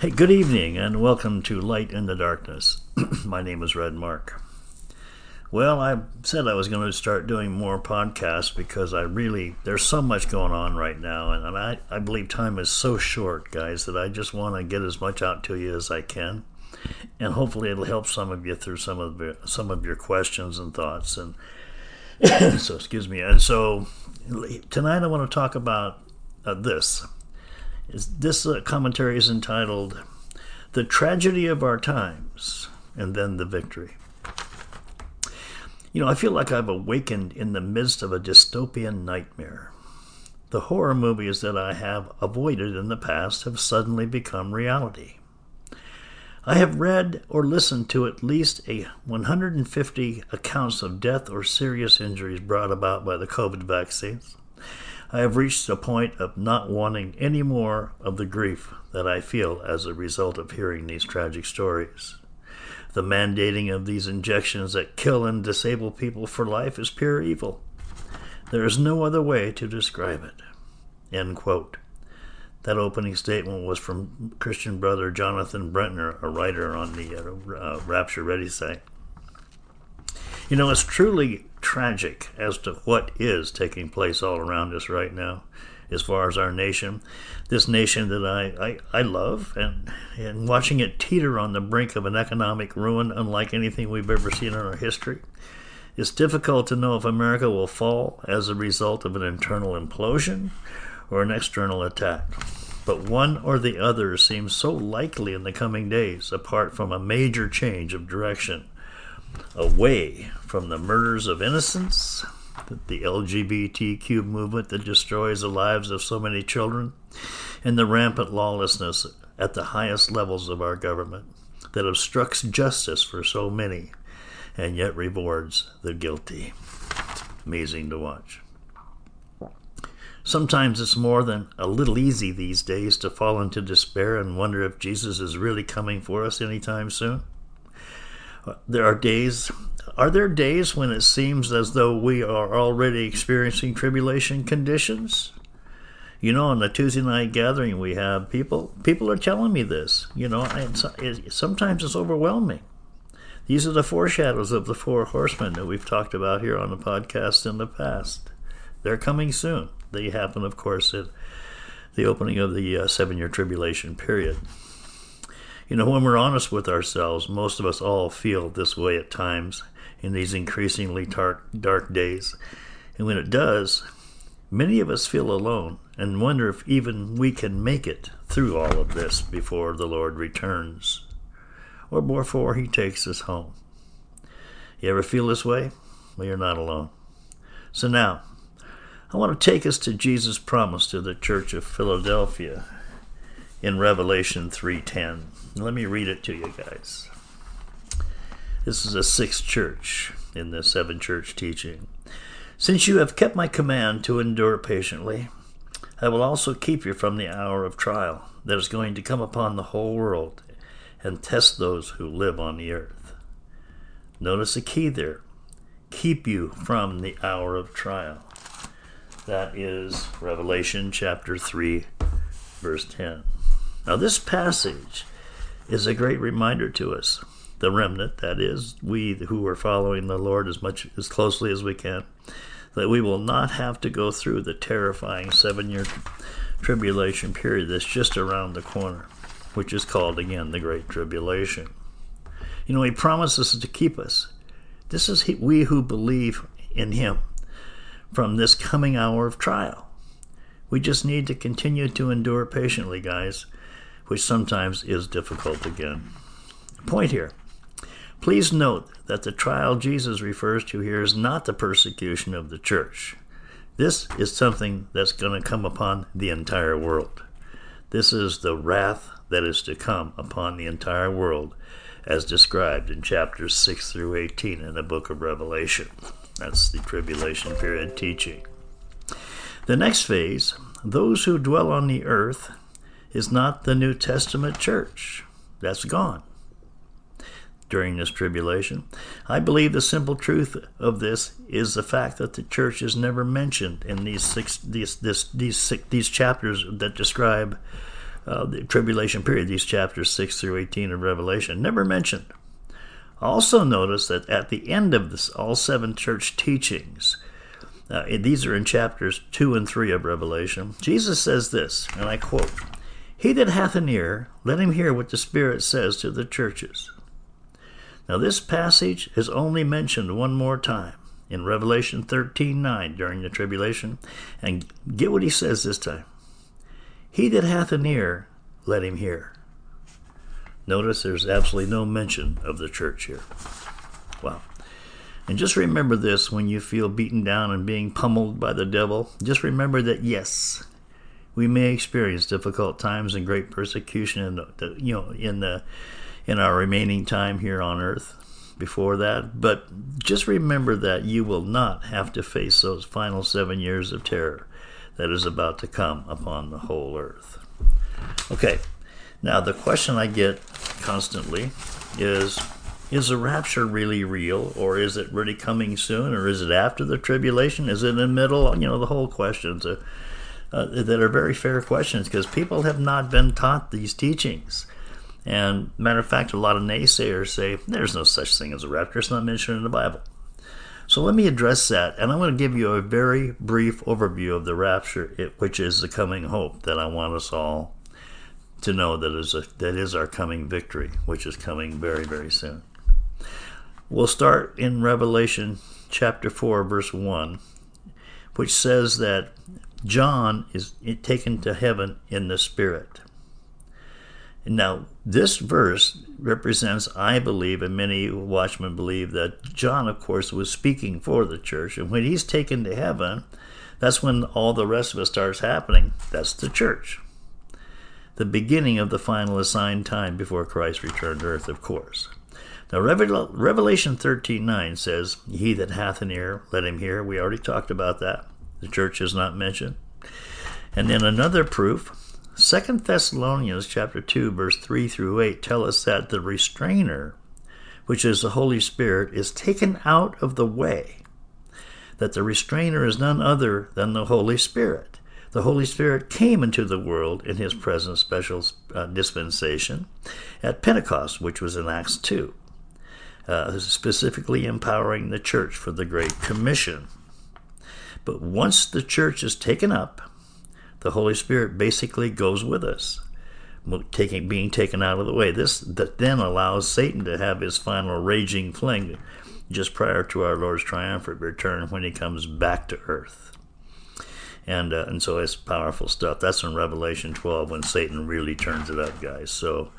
Hey, good evening, and welcome to Light in the Darkness. My name is Red Mark. Well, I said I was going to start doing more podcasts because I really, there's so much going on right now, and I, I believe time is so short, guys, that I just want to get as much out to you as I can. And hopefully it'll help some of you through some of the, some of your questions and thoughts. And so, excuse me. And so tonight I want to talk about uh, this this uh, commentary is entitled The Tragedy of Our Times and then the Victory. You know, I feel like I've awakened in the midst of a dystopian nightmare. The horror movies that I have avoided in the past have suddenly become reality. I have read or listened to at least a 150 accounts of death or serious injuries brought about by the COVID vaccines. I have reached a point of not wanting any more of the grief that I feel as a result of hearing these tragic stories. The mandating of these injections that kill and disable people for life is pure evil. There is no other way to describe it. End quote. That opening statement was from Christian brother Jonathan Brentner, a writer on the uh, Rapture Ready site. You know, it's truly tragic as to what is taking place all around us right now as far as our nation. This nation that I, I, I love, and, and watching it teeter on the brink of an economic ruin unlike anything we've ever seen in our history. It's difficult to know if America will fall as a result of an internal implosion or an external attack. But one or the other seems so likely in the coming days, apart from a major change of direction away from the murders of innocents, the LGBTQ movement that destroys the lives of so many children, and the rampant lawlessness at the highest levels of our government that obstructs justice for so many and yet rewards the guilty. Amazing to watch. Sometimes it's more than a little easy these days to fall into despair and wonder if Jesus is really coming for us anytime soon. There are days, are there days when it seems as though we are already experiencing tribulation conditions? You know, on the Tuesday night gathering we have, people people are telling me this. You know, it, sometimes it's overwhelming. These are the foreshadows of the four horsemen that we've talked about here on the podcast in the past. They're coming soon. They happen, of course, at the opening of the uh, seven year tribulation period. You know, when we're honest with ourselves, most of us all feel this way at times in these increasingly dark, dark days. And when it does, many of us feel alone and wonder if even we can make it through all of this before the Lord returns or before he takes us home. You ever feel this way? Well, you're not alone. So now, I want to take us to Jesus' promise to the church of Philadelphia in Revelation 3:10. Let me read it to you guys. This is a sixth church in the seven church teaching. Since you have kept my command to endure patiently, I will also keep you from the hour of trial that is going to come upon the whole world and test those who live on the earth. Notice the key there keep you from the hour of trial. That is Revelation chapter 3, verse 10. Now, this passage is a great reminder to us, the remnant, that is, we who are following the Lord as much as closely as we can, that we will not have to go through the terrifying seven year tribulation period that's just around the corner, which is called again the Great Tribulation. You know, He promises to keep us. This is we who believe in Him from this coming hour of trial. We just need to continue to endure patiently, guys which sometimes is difficult again. Point here. Please note that the trial Jesus refers to here is not the persecution of the church. This is something that's going to come upon the entire world. This is the wrath that is to come upon the entire world, as described in chapters 6 through 18 in the book of Revelation. That's the tribulation period teaching. The next phase those who dwell on the earth is not the New Testament church. That's gone during this tribulation. I believe the simple truth of this is the fact that the church is never mentioned in these six these this these six, these chapters that describe uh, the tribulation period, these chapters 6 through 18 of Revelation, never mentioned. Also, notice that at the end of this, all seven church teachings, uh, these are in chapters 2 and 3 of Revelation, Jesus says this, and I quote He that hath an ear, let him hear what the Spirit says to the churches. Now, this passage is only mentioned one more time in Revelation 13 9 during the tribulation, and get what he says this time. He that hath an ear, let him hear. Notice there's absolutely no mention of the church here. Wow. And just remember this when you feel beaten down and being pummeled by the devil. Just remember that, yes, we may experience difficult times and great persecution in the, you know in the in our remaining time here on earth before that but just remember that you will not have to face those final 7 years of terror that is about to come upon the whole earth okay now, the question I get constantly is Is the rapture really real, or is it really coming soon, or is it after the tribulation? Is it in the middle? You know, the whole questions uh, uh, that are very fair questions because people have not been taught these teachings. And matter of fact, a lot of naysayers say there's no such thing as a rapture. It's not mentioned in the Bible. So let me address that, and I'm going to give you a very brief overview of the rapture, which is the coming hope that I want us all to know that is a, that is our coming victory, which is coming very very soon. We'll start in Revelation chapter 4 verse 1, which says that John is taken to heaven in the spirit. Now, this verse represents, I believe, and many watchmen believe, that John, of course, was speaking for the church. And when he's taken to heaven, that's when all the rest of it starts happening. That's the church the beginning of the final assigned time before Christ returned to earth, of course. Now, Revelation 13:9 says, "He that hath an ear, let him hear." We already talked about that. The church is not mentioned. And then another proof, 2 Thessalonians chapter 2 verse 3 through 8 tell us that the restrainer, which is the Holy Spirit, is taken out of the way. That the restrainer is none other than the Holy Spirit the Holy Spirit came into the world in his present special uh, dispensation at Pentecost, which was in Acts 2, uh, specifically empowering the church for the Great Commission. But once the church is taken up, the Holy Spirit basically goes with us, taking, being taken out of the way. This that then allows Satan to have his final raging fling just prior to our Lord's triumphant return when he comes back to earth and uh, and so it's powerful stuff. That's in Revelation 12 when Satan really turns it up, guys. So,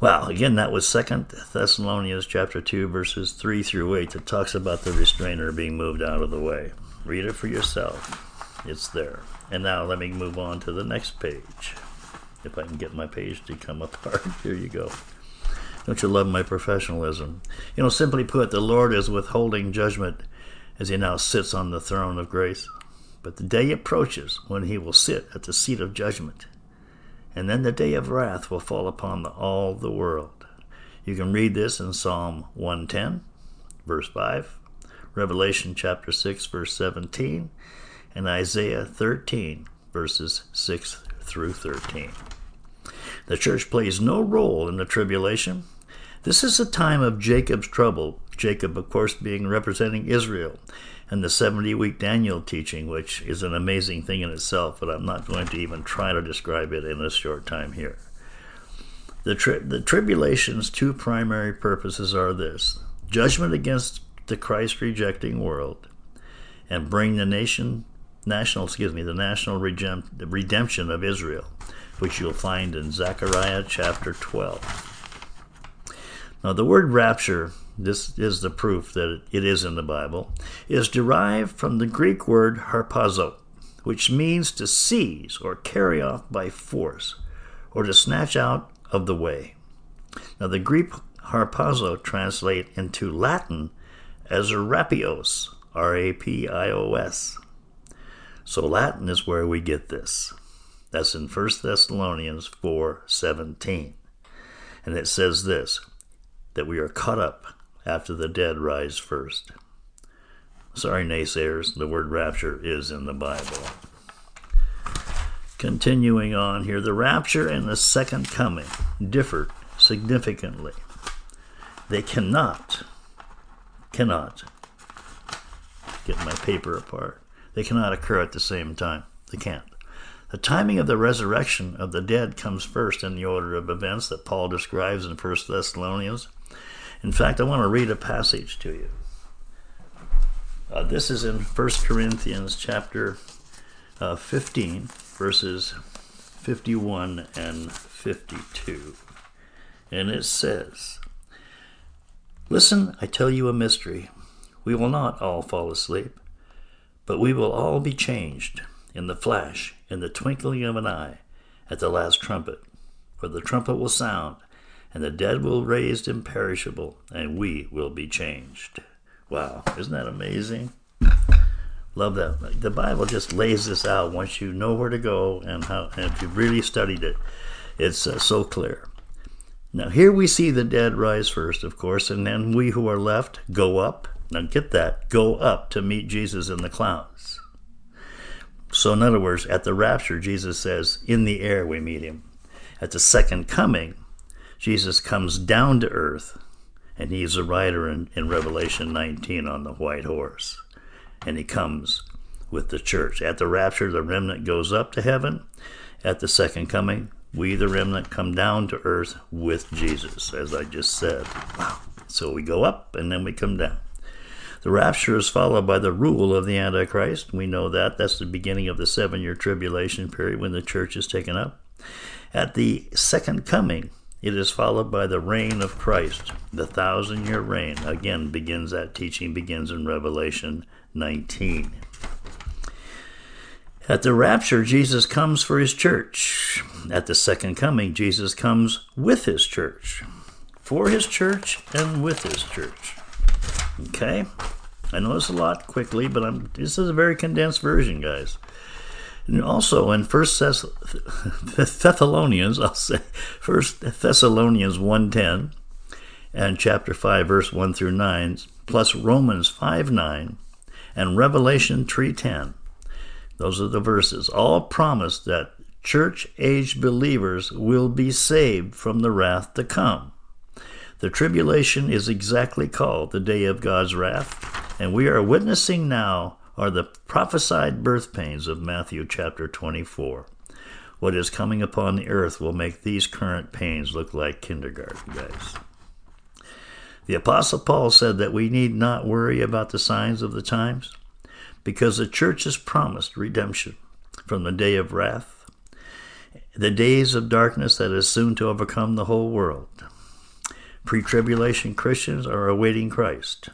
wow, again, that was Second Thessalonians chapter 2, verses 3 through 8 that talks about the restrainer being moved out of the way. Read it for yourself. It's there. And now let me move on to the next page. If I can get my page to come apart. Here you go. Don't you love my professionalism? You know, simply put, the Lord is withholding judgment as he now sits on the throne of grace. But the day approaches when he will sit at the seat of judgment, and then the day of wrath will fall upon the, all the world. You can read this in Psalm 110, verse 5, Revelation chapter 6, verse 17, and Isaiah 13, verses 6 through 13. The church plays no role in the tribulation. This is a time of Jacob's trouble, Jacob, of course, being representing Israel and the 70 week Daniel teaching, which is an amazing thing in itself, but I'm not going to even try to describe it in this short time here. The, tri- the tribulation's two primary purposes are this judgment against the Christ rejecting world and bring the nation national excuse me the national redemption of Israel which you'll find in Zechariah chapter 12 now the word rapture this is the proof that it is in the Bible, is derived from the Greek word harpazo, which means to seize or carry off by force, or to snatch out of the way. Now, the Greek harpazo translate into Latin as rapios, R A P I O S. So Latin is where we get this. That's in 1 Thessalonians 4:17. And it says this that we are caught up after the dead rise first. Sorry, naysayers, the word rapture is in the Bible. Continuing on here, the rapture and the second coming differ significantly. They cannot, cannot, get my paper apart. They cannot occur at the same time. They can't. The timing of the resurrection of the dead comes first in the order of events that Paul describes in 1 Thessalonians. In fact, I want to read a passage to you. Uh, this is in 1 Corinthians chapter uh, 15, verses 51 and 52. And it says, Listen, I tell you a mystery. We will not all fall asleep, but we will all be changed in the flash, in the twinkling of an eye, at the last trumpet. For the trumpet will sound, and the dead will raised imperishable, and we will be changed. Wow, isn't that amazing? Love that. The Bible just lays this out once you know where to go and how, and if you've really studied it, it's uh, so clear. Now, here we see the dead rise first, of course, and then we who are left go up. Now, get that go up to meet Jesus in the clouds. So, in other words, at the rapture, Jesus says, in the air we meet him. At the second coming, Jesus comes down to earth, and he's a rider in, in Revelation 19 on the white horse. And he comes with the church. At the rapture, the remnant goes up to heaven. At the second coming, we, the remnant, come down to earth with Jesus, as I just said. Wow. So we go up and then we come down. The rapture is followed by the rule of the Antichrist. We know that. That's the beginning of the seven year tribulation period when the church is taken up. At the second coming, it is followed by the reign of Christ. The thousand year reign, again, begins that teaching, begins in Revelation 19. At the rapture, Jesus comes for his church. At the second coming, Jesus comes with his church. For his church and with his church. Okay? I know it's a lot quickly, but I'm, this is a very condensed version, guys. And also in First Thess- Thessalonians, I'll say First Thessalonians 1.10 and chapter 5, verse 1 through 9, plus Romans 5 9 and Revelation 3:10. Those are the verses. All promise that church-age believers will be saved from the wrath to come. The tribulation is exactly called the day of God's wrath, and we are witnessing now are the prophesied birth pains of Matthew chapter 24. What is coming upon the earth will make these current pains look like kindergarten, guys. The Apostle Paul said that we need not worry about the signs of the times because the church has promised redemption from the day of wrath, the days of darkness that is soon to overcome the whole world. Pre tribulation Christians are awaiting Christ,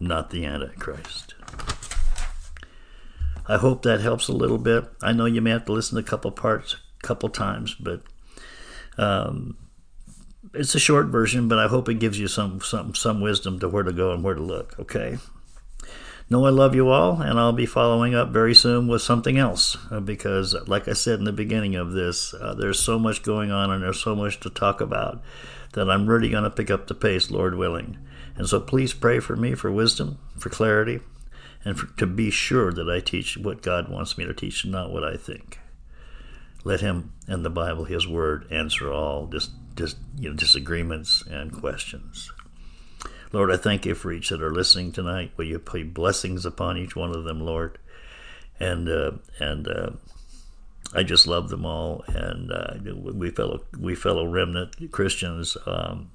not the Antichrist. I hope that helps a little bit. I know you may have to listen to a couple parts a couple times, but um, it's a short version, but I hope it gives you some some some wisdom to where to go and where to look. Okay. Know I love you all, and I'll be following up very soon with something else uh, because, like I said in the beginning of this, uh, there's so much going on and there's so much to talk about that I'm really going to pick up the pace, Lord willing. And so please pray for me for wisdom, for clarity, and for, to be sure that I teach what God wants me to teach, not what I think. Let Him and the Bible, His Word, answer all dis, dis, you know, disagreements and questions. Lord, I thank you for each that are listening tonight. Will you pray blessings upon each one of them, Lord? And uh, and uh, I just love them all. And uh, we fellow we fellow remnant Christians, um,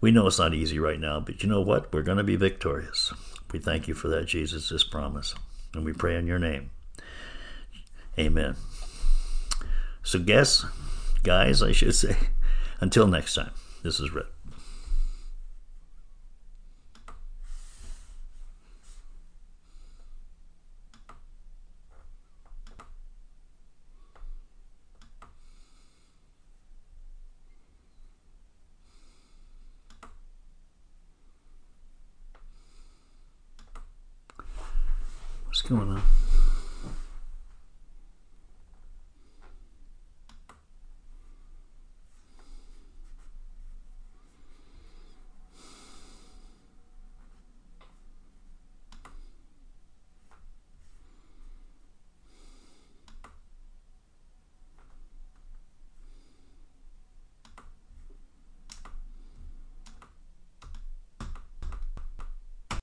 we know it's not easy right now, but you know what? We're going to be victorious. We thank you for that, Jesus, this promise, and we pray in your name. Amen. So, guess, guys, I should say, until next time, this is Rick. What's going on?